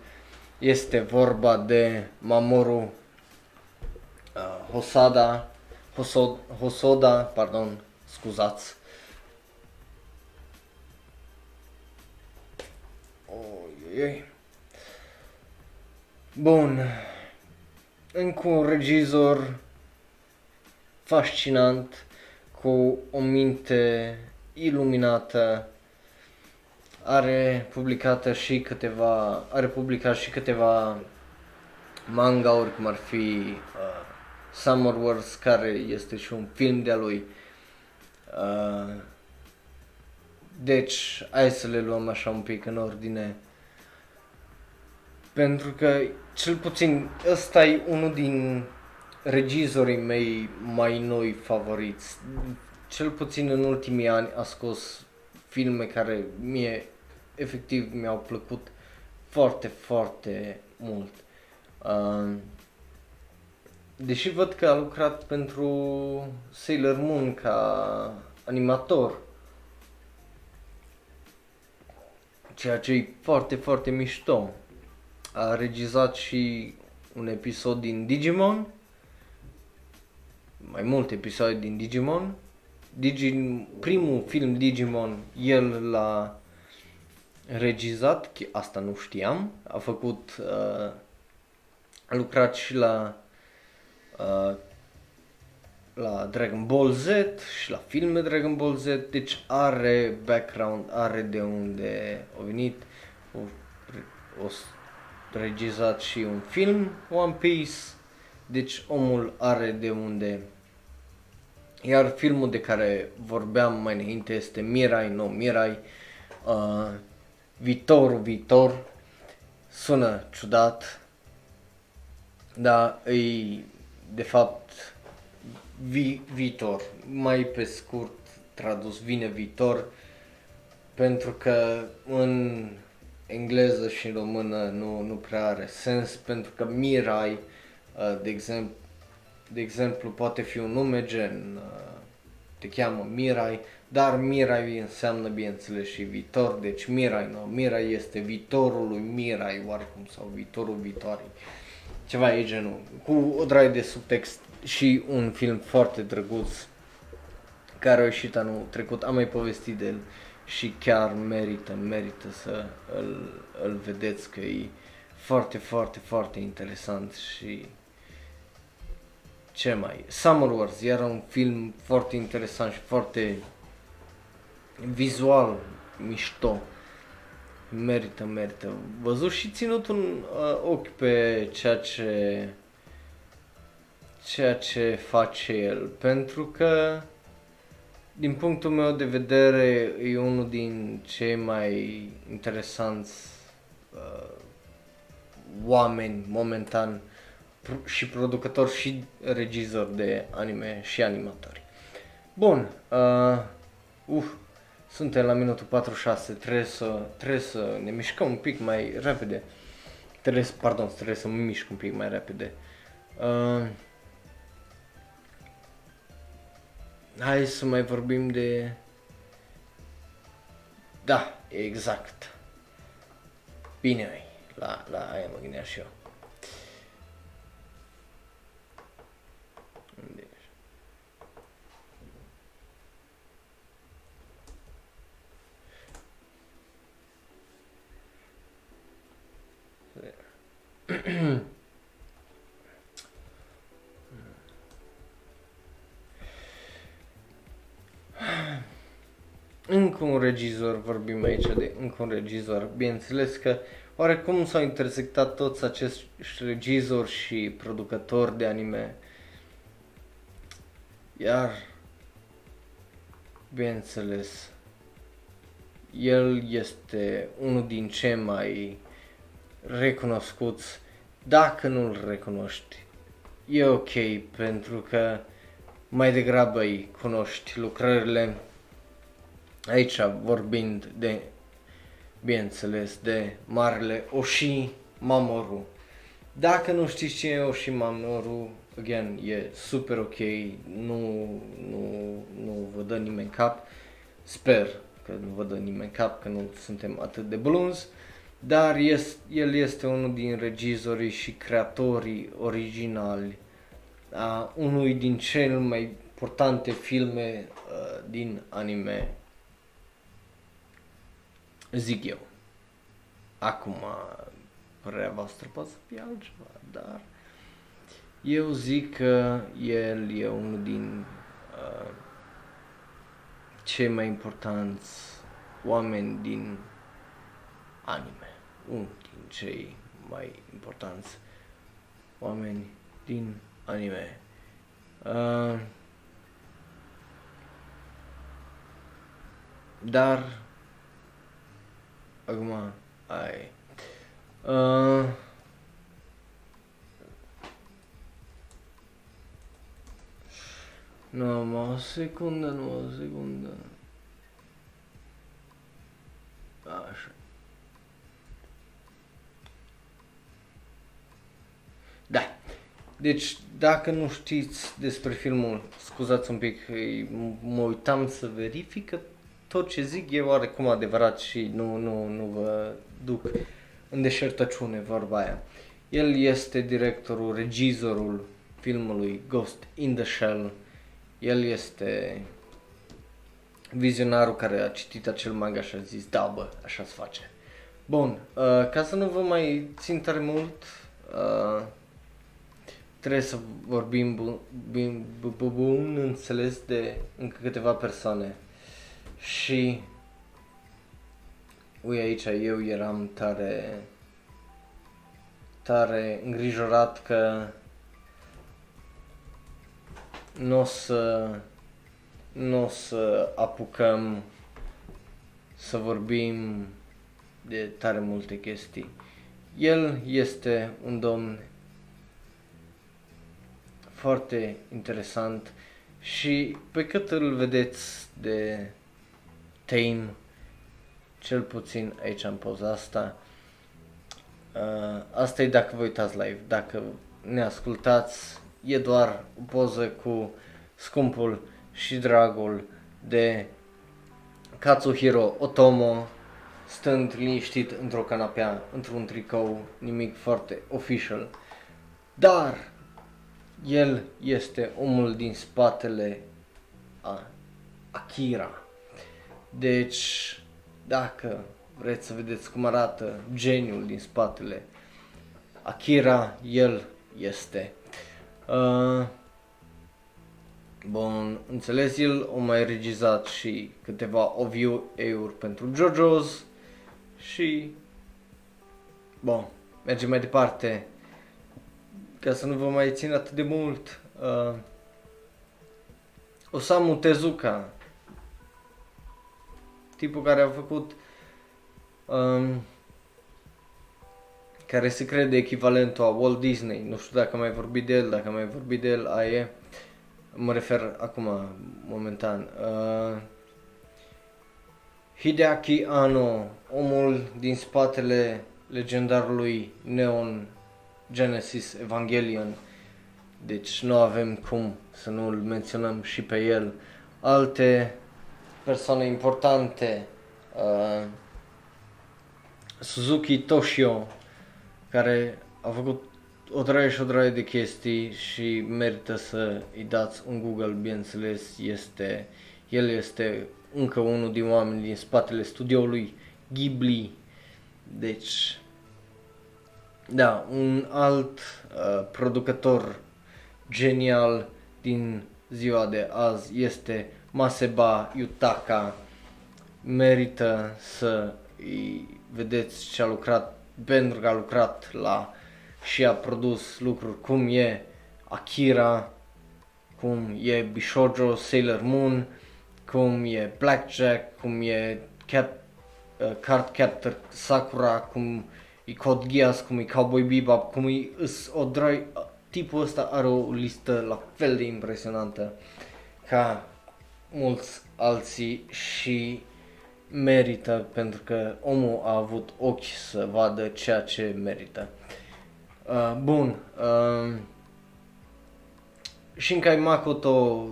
Este vorba de Mamoru uh, Hosada, Hosod, Hosoda, pardon, scuzați. Oi, oi. Bun. Încă un regizor fascinant, cu o minte iluminată, are publicată și câteva, are publicat și câteva manga-uri, cum ar fi uh, Summer Wars, care este și un film de-a lui. Uh, deci, hai să le luăm așa un pic în ordine. Pentru că, cel puțin, ăsta e unul din regizorii mei mai noi favoriți. Cel puțin în ultimii ani a scos filme care mie efectiv mi-au plăcut foarte, foarte mult. Uh, deși văd că a lucrat pentru Sailor Moon ca animator, ceea ce e foarte, foarte mișto. A regizat și un episod din Digimon, mai multe episoade din Digimon. Digi, primul film Digimon, el l-a regizat, asta nu știam, a făcut, uh, a lucrat și la uh, la Dragon Ball Z și la filme Dragon Ball Z, deci are background, are de unde a venit, o, o regizat și un film One Piece, deci omul are de unde. Iar filmul de care vorbeam mai înainte este Mirai, no Mirai, uh, Viitorul, Viitor, sună ciudat, dar e de fapt vi- viitor, mai pe scurt tradus vine viitor, pentru că în engleză și în română nu, nu prea are sens, pentru că Mirai, uh, de exemplu, de exemplu, poate fi un nume gen uh, te cheamă Mirai, dar Mirai înseamnă bineînțeles și viitor, deci Mirai, nu, Mirai este viitorul lui Mirai oarecum sau viitorul viitoarei. Ceva e genul, cu o draie de subtext și un film foarte drăguț care a ieșit anul trecut, am mai povestit de el și chiar merită, merită să îl, îl vedeți că e foarte, foarte, foarte interesant și ce mai? Summer Wars era un film foarte interesant și foarte vizual mișto. Merită, merită. Văzut și ținut un uh, ochi pe ceea ce ceea ce face el, pentru că din punctul meu de vedere e unul din cei mai interesanți uh, oameni momentan și producător și regizor de anime și animatori. Bun, uh, uh, suntem la minutul 46, trebuie să, trebuie să ne mișcăm un pic mai repede. Trebuie să, pardon, trebuie să mă mișc un pic mai repede. Uh, hai să mai vorbim de... Da, exact. Bine, la, la aia mă gândeam și eu. încă un regizor, vorbim aici de încă un regizor. Bineînțeles că oarecum s-au intersectat toți acești regizori și producători de anime. Iar, bineînțeles, el este unul din cei mai recunoscuți. Dacă nu-l recunoști, e ok, pentru că mai degrabă îi cunoști lucrările Aici vorbind de, bineînțeles, de marele Oshi Mamoru. Dacă nu știți cine e Oshi Mamoru, again, e super ok, nu, nu, nu vă dă nimeni cap. Sper că nu vă dă nimeni cap, că nu suntem atât de blunzi. Dar este, el este unul din regizorii și creatorii originali a unui din cele mai importante filme uh, din anime Zic eu. Acum, părerea voastră poate să fie altceva, dar eu zic că el e unul din uh, cei mai importanți oameni din anime. Unul din cei mai importanți oameni din anime. Uh, dar Acum, ai. Uh, nu, mă, o secundă, nu, o secundă. Așa. Da. Deci, dacă nu știți despre filmul, scuzați un pic, mă uitam să verific că tot ce zic e oarecum adevărat și nu, nu, nu vă duc în deșertăciune vorba aia. El este directorul, regizorul filmului Ghost in the Shell. El este vizionarul care a citit acel manga și a zis, da bă, așa se face. Bun, uh, ca să nu vă mai țin tare mult, uh, trebuie să vorbim bun, bun, bun, bun înțeles de încă câteva persoane. Și ui aici eu eram tare tare îngrijorat că nu o să nu o să apucăm să vorbim de tare multe chestii. El este un domn foarte interesant și pe cât îl vedeți de tame, cel puțin aici în poza asta, uh, asta e dacă vă uitați live, dacă ne ascultați, e doar o poză cu scumpul și dragul de Katsuhiro Otomo, stând liniștit într-o canapea, într-un tricou, nimic foarte official. Dar el este omul din spatele a Akira. Deci, dacă vreți să vedeți cum arată geniul din spatele Akira, el este. Uh, bun, înțeles, el a mai regizat și câteva OVA-uri pentru JoJo's și... Bun, mergem mai departe ca să nu vă mai țin atât de mult. Uh, Osamu Tezuka, tipul care a făcut um, care se crede echivalentul a Walt Disney. Nu știu dacă am mai vorbit de el, dacă am mai vorbit de el, aia e. Mă refer acum, momentan. Uh, Hideaki Anno, omul din spatele legendarului Neon Genesis Evangelion. Deci nu avem cum să nu îl menționăm și pe el. Alte persoane importante, uh, Suzuki Toshio, care a făcut o draie și o draie de chestii și merită să îi dați un Google, bineînțeles, este, el este încă unul din oameni din spatele studioului Ghibli. Deci, da, un alt uh, producător genial din ziua de azi este Maseba Yutaka. Merită să îi vedeți ce a lucrat, pentru că a lucrat la și a produs lucruri cum e Akira, cum e Bishojo, Sailor Moon, cum e Blackjack, cum e Cap, uh, Card Captor Sakura, cum e Code Geass, cum e Cowboy Bebop, cum e o droi, tipul ăsta are o listă la fel de impresionantă ca mulți alții și merită pentru că omul a avut ochi să vadă ceea ce merită. Uh, bun. Uh, Shinkai Makoto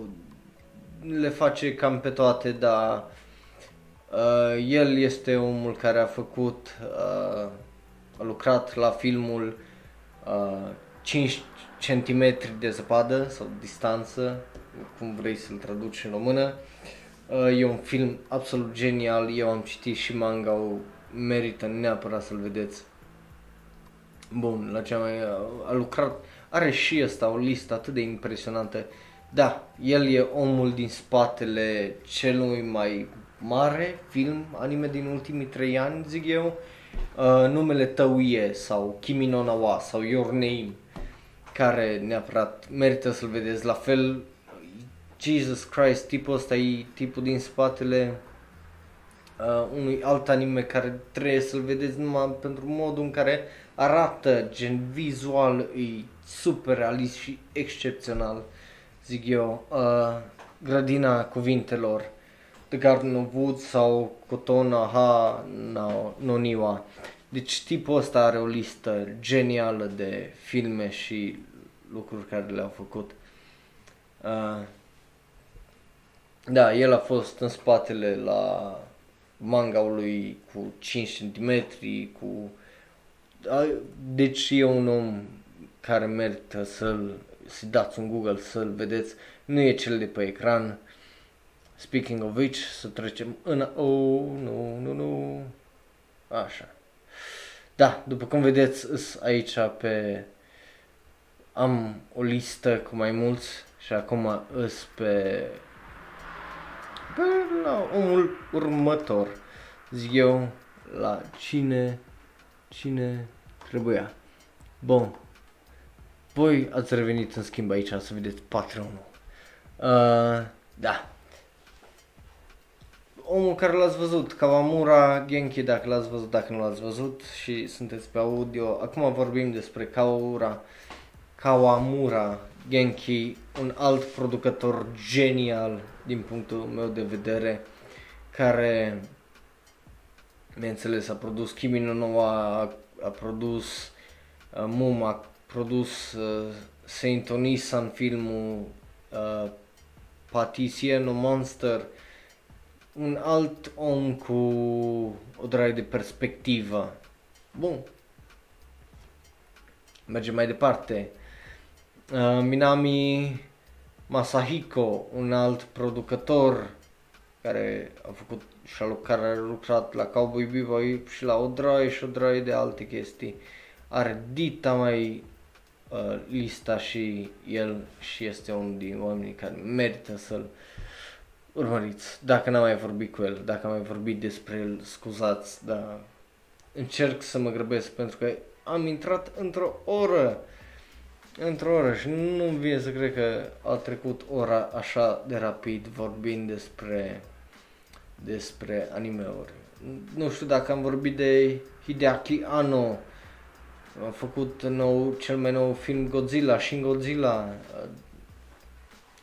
le face cam pe toate, dar uh, el este omul care a făcut uh, a lucrat la filmul uh, 5 cm de zăpadă sau distanță, cum vrei să-l traduci în română. Uh, e un film absolut genial, eu am citit și manga merită neapărat să-l vedeți. Bun, la cea mai... Uh, a lucrat, are și ăsta o listă atât de impresionantă. Da, el e omul din spatele celui mai mare film anime din ultimii trei ani, zic eu uh, numele tău e sau Kimi no Nawa sau Your Name care neapărat merită să-l vedeți. La fel, Jesus Christ, tipul ăsta e tipul din spatele uh, unui alt anime care trebuie să-l vedeți numai pentru modul în care arată, gen vizual, e super realist și excepțional, zic eu. Uh, grădina cuvintelor The Garden of Woods sau Kotona Ha no, no Niwa. Deci tipul ăsta are o listă genială de filme și lucruri care le-au făcut. Uh, da, el a fost în spatele la manga-ului cu 5 cm, cu... Deci e un om care merită să-l să dați un Google să-l vedeți. Nu e cel de pe ecran, Speaking of which, să trecem în... Oh, nu, nu, nu. Așa. Da, după cum vedeți, aici pe am o listă cu mai mulți și acum îs pe, pe la omul următor. Zic eu la cine, cine trebuia. Bun. Voi ați revenit în schimb aici să vedeți Patreon-ul. Uh, da. Omul care l-ați văzut, Kawamura Genki, dacă l-ați văzut, dacă nu l-ați văzut și sunteți pe audio. Acum vorbim despre Kawamura, Kawamura Genki, un alt producător genial din punctul meu de vedere, care, bineînțeles, a produs Kimi no Noa, a, a produs uh, Mum, a produs uh, Saint Onisan filmul uh, Patisieno Monster, un alt om cu o draie de perspectivă. Bun. Mergem mai departe. Uh, Minami Masahiko, un alt producător care a făcut și a lucrat, care a lucrat la Cowboy Bebop și la o draie și o draie de alte chestii. Are dita mai uh, lista și el și este unul din oamenii care merită să-l urmăriți. Dacă n-am mai vorbit cu el, dacă am mai vorbit despre el, scuzați, dar încerc să mă grăbesc pentru că am intrat într-o oră într-o oră și nu vine să cred că a trecut ora așa de rapid vorbind despre despre animeuri. Nu știu dacă am vorbit de Hideaki Anno, a făcut nou, cel mai nou film Godzilla, Shin Godzilla,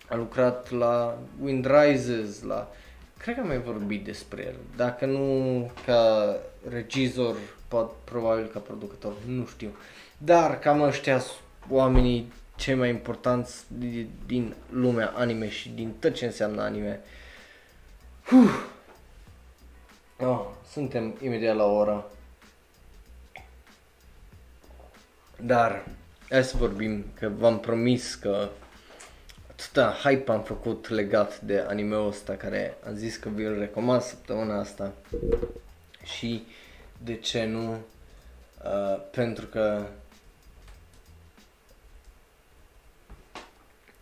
a lucrat la Wind Rises, la... Cred că am mai vorbit despre el. Dacă nu ca regizor, pot, probabil ca producător, nu știu. Dar cam ăștia oamenii cei mai importanți din lumea anime și din tot ce înseamnă anime. Uf. Oh, suntem imediat la ora. Dar hai să vorbim că v-am promis că atâta hype am făcut legat de anime-ul ăsta care am zis că vi-l recomand săptămâna asta și de ce nu uh, pentru că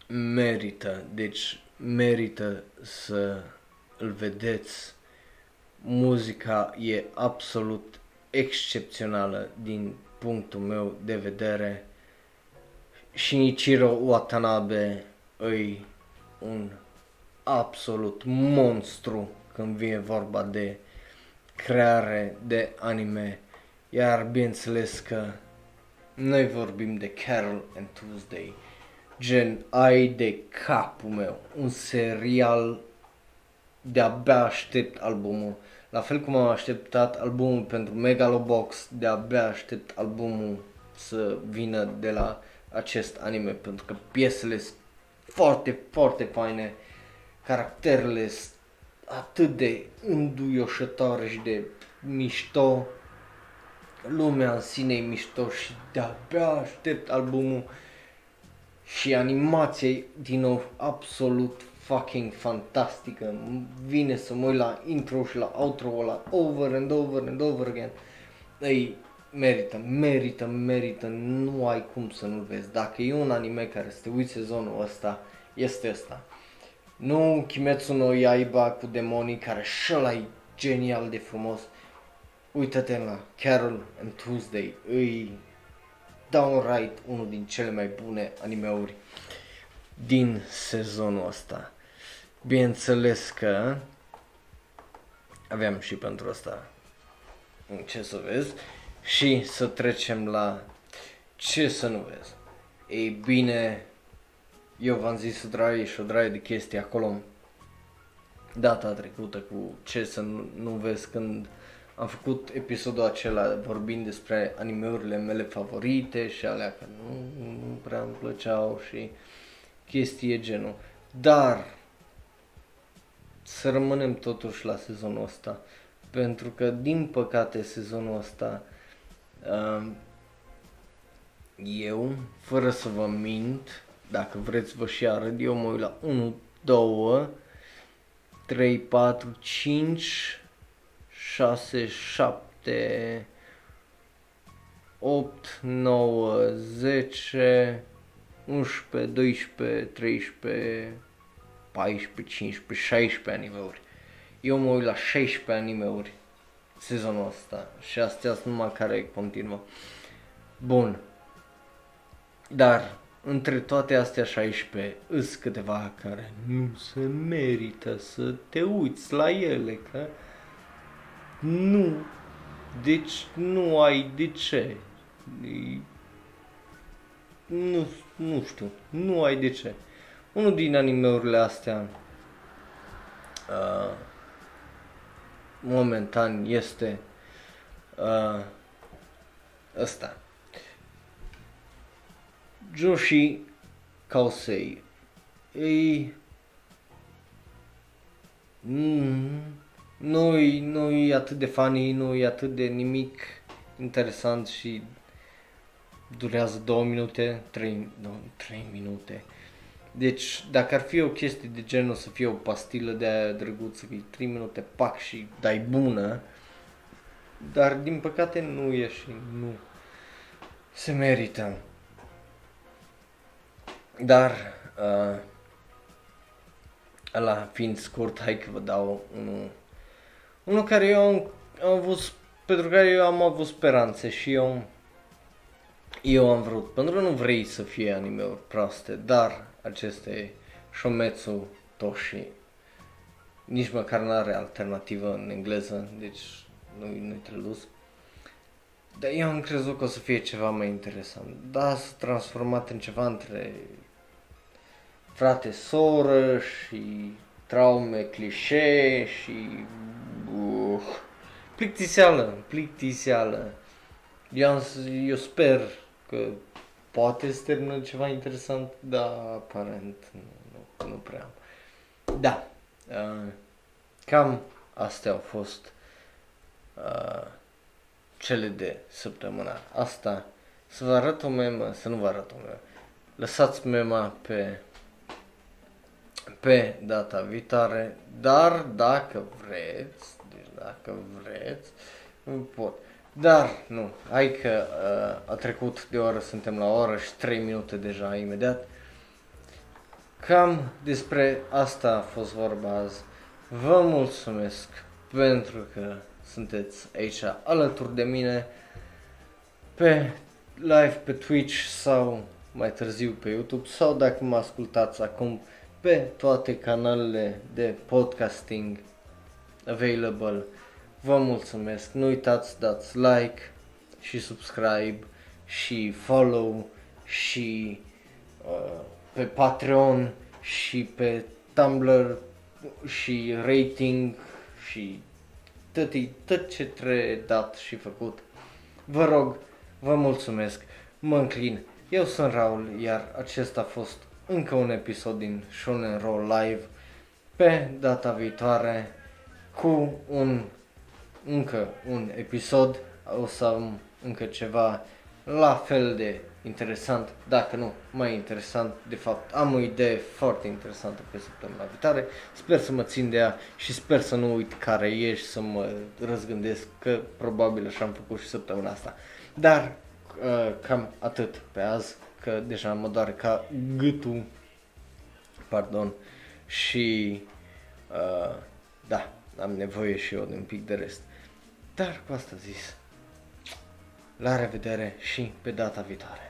merită, deci merită să îl vedeți. Muzica e absolut excepțională din punctul meu de vedere. Shinichiro Watanabe îi un absolut monstru când vine vorba de creare de anime. Iar bineînțeles că noi vorbim de Carol and Tuesday gen ai de capul meu, un serial de-abia aștept albumul. La fel cum am așteptat albumul pentru Megalobox, de-abia aștept albumul să vină de la acest anime, pentru că piesele sunt foarte, foarte faine, caracterele sunt atât de înduioșătoare și de mișto, lumea în sine e mișto și de-abia aștept albumul și animația din nou absolut fucking fantastică. Vine să mă uit la intro și la outro ăla over and over and over again. Ei, merită, merită, merită, nu ai cum să nu vezi. Dacă e un anime care să te uiți sezonul ăsta, este ăsta. Nu Kimetsu no Yaiba cu demonii care și e genial de frumos. Uită-te la Carol and Tuesday, îi downright unul din cele mai bune animeuri din sezonul ăsta. Bineînțeles că aveam și pentru asta ce să vezi și să trecem la ce să nu vezi. Ei bine, eu v-am zis o draie și o draie de chestii acolo data trecută cu ce să nu, nu vezi când am făcut episodul acela vorbind despre animeurile mele favorite și alea care nu, nu prea îmi plăceau și chestii genul. Dar să rămânem totuși la sezonul ăsta pentru că din păcate sezonul ăsta um, eu, fără să vă mint, dacă vreți vă și arăt, eu mă uit la 1, 2, 3, 4, 5, 6, 7, 8, 9, 10, 11, 12, 13, 14, 15, 16 animeuri. Eu mă uit la 16 animeuri sezonul ăsta și astea sunt numai care continuă. Bun. Dar între toate astea 16 îs câteva care nu se merită să te uiți la ele, că nu, deci nu ai de ce. Nu, nu știu, nu ai de ce. Unul din animeurile astea uh, momentan este uh, ăsta. Joshi Kausei. Ei... Mm, nu-i, nu-i atât de funny, nu-i atât de nimic interesant și durează 2 minute, 3, nu, 3 minute. Deci, dacă ar fi o chestie de genul să fie o pastilă de aia drăguță, că 3 minute, pac și dai bună, dar din păcate nu e și nu se merită. Dar, uh, ăla fiind scurt, hai că vă dau unul, unul care eu am, am avut, pentru care eu am avut speranțe și eu, eu am vrut, pentru că nu vrei să fie anime-uri proaste, dar aceste Shometsu Toshi nici măcar nu are alternativă în engleză, deci nu, nu-i tradus. Dar eu am crezut că o să fie ceva mai interesant. Da, s-a transformat în ceva între frate, soră și traume clișee și uh, plictiseală, plictiseală. Eu, am, eu sper că poate să termină ceva interesant, dar aparent nu, nu, nu prea am. Da, uh, cam astea au fost uh, cele de săptămâna asta. Să vă arăt o memă, să nu vă arăt o memă. Lăsați mema pe pe data viitoare, dar dacă vreți, deci dacă vreți, pot. Dar, nu, hai că uh, a trecut de oră, suntem la oră și 3 minute deja imediat. Cam despre asta a fost vorba azi. Vă mulțumesc pentru că sunteți aici alături de mine pe live pe Twitch sau mai târziu pe YouTube sau dacă mă ascultați acum pe toate canalele de podcasting available. Vă mulțumesc, nu uitați dați like și subscribe și follow și uh, pe Patreon și pe Tumblr și rating și tot, tot ce trebuie dat și făcut. Vă rog, vă mulțumesc, mă înclin. Eu sunt Raul, iar acesta a fost încă un episod din Shonen Roll Live pe data viitoare cu un încă un episod, o să am încă ceva la fel de interesant, dacă nu mai interesant, de fapt am o idee foarte interesantă pe săptămâna viitoare, sper să mă țin de ea și sper să nu uit care e și să mă răzgândesc că probabil așa am făcut și săptămâna asta. Dar uh, cam atât pe azi, că deja mă doare ca gâtul, pardon, și uh, da, am nevoie și eu de un pic de rest. Dar cu asta zis, la revedere și pe data viitoare.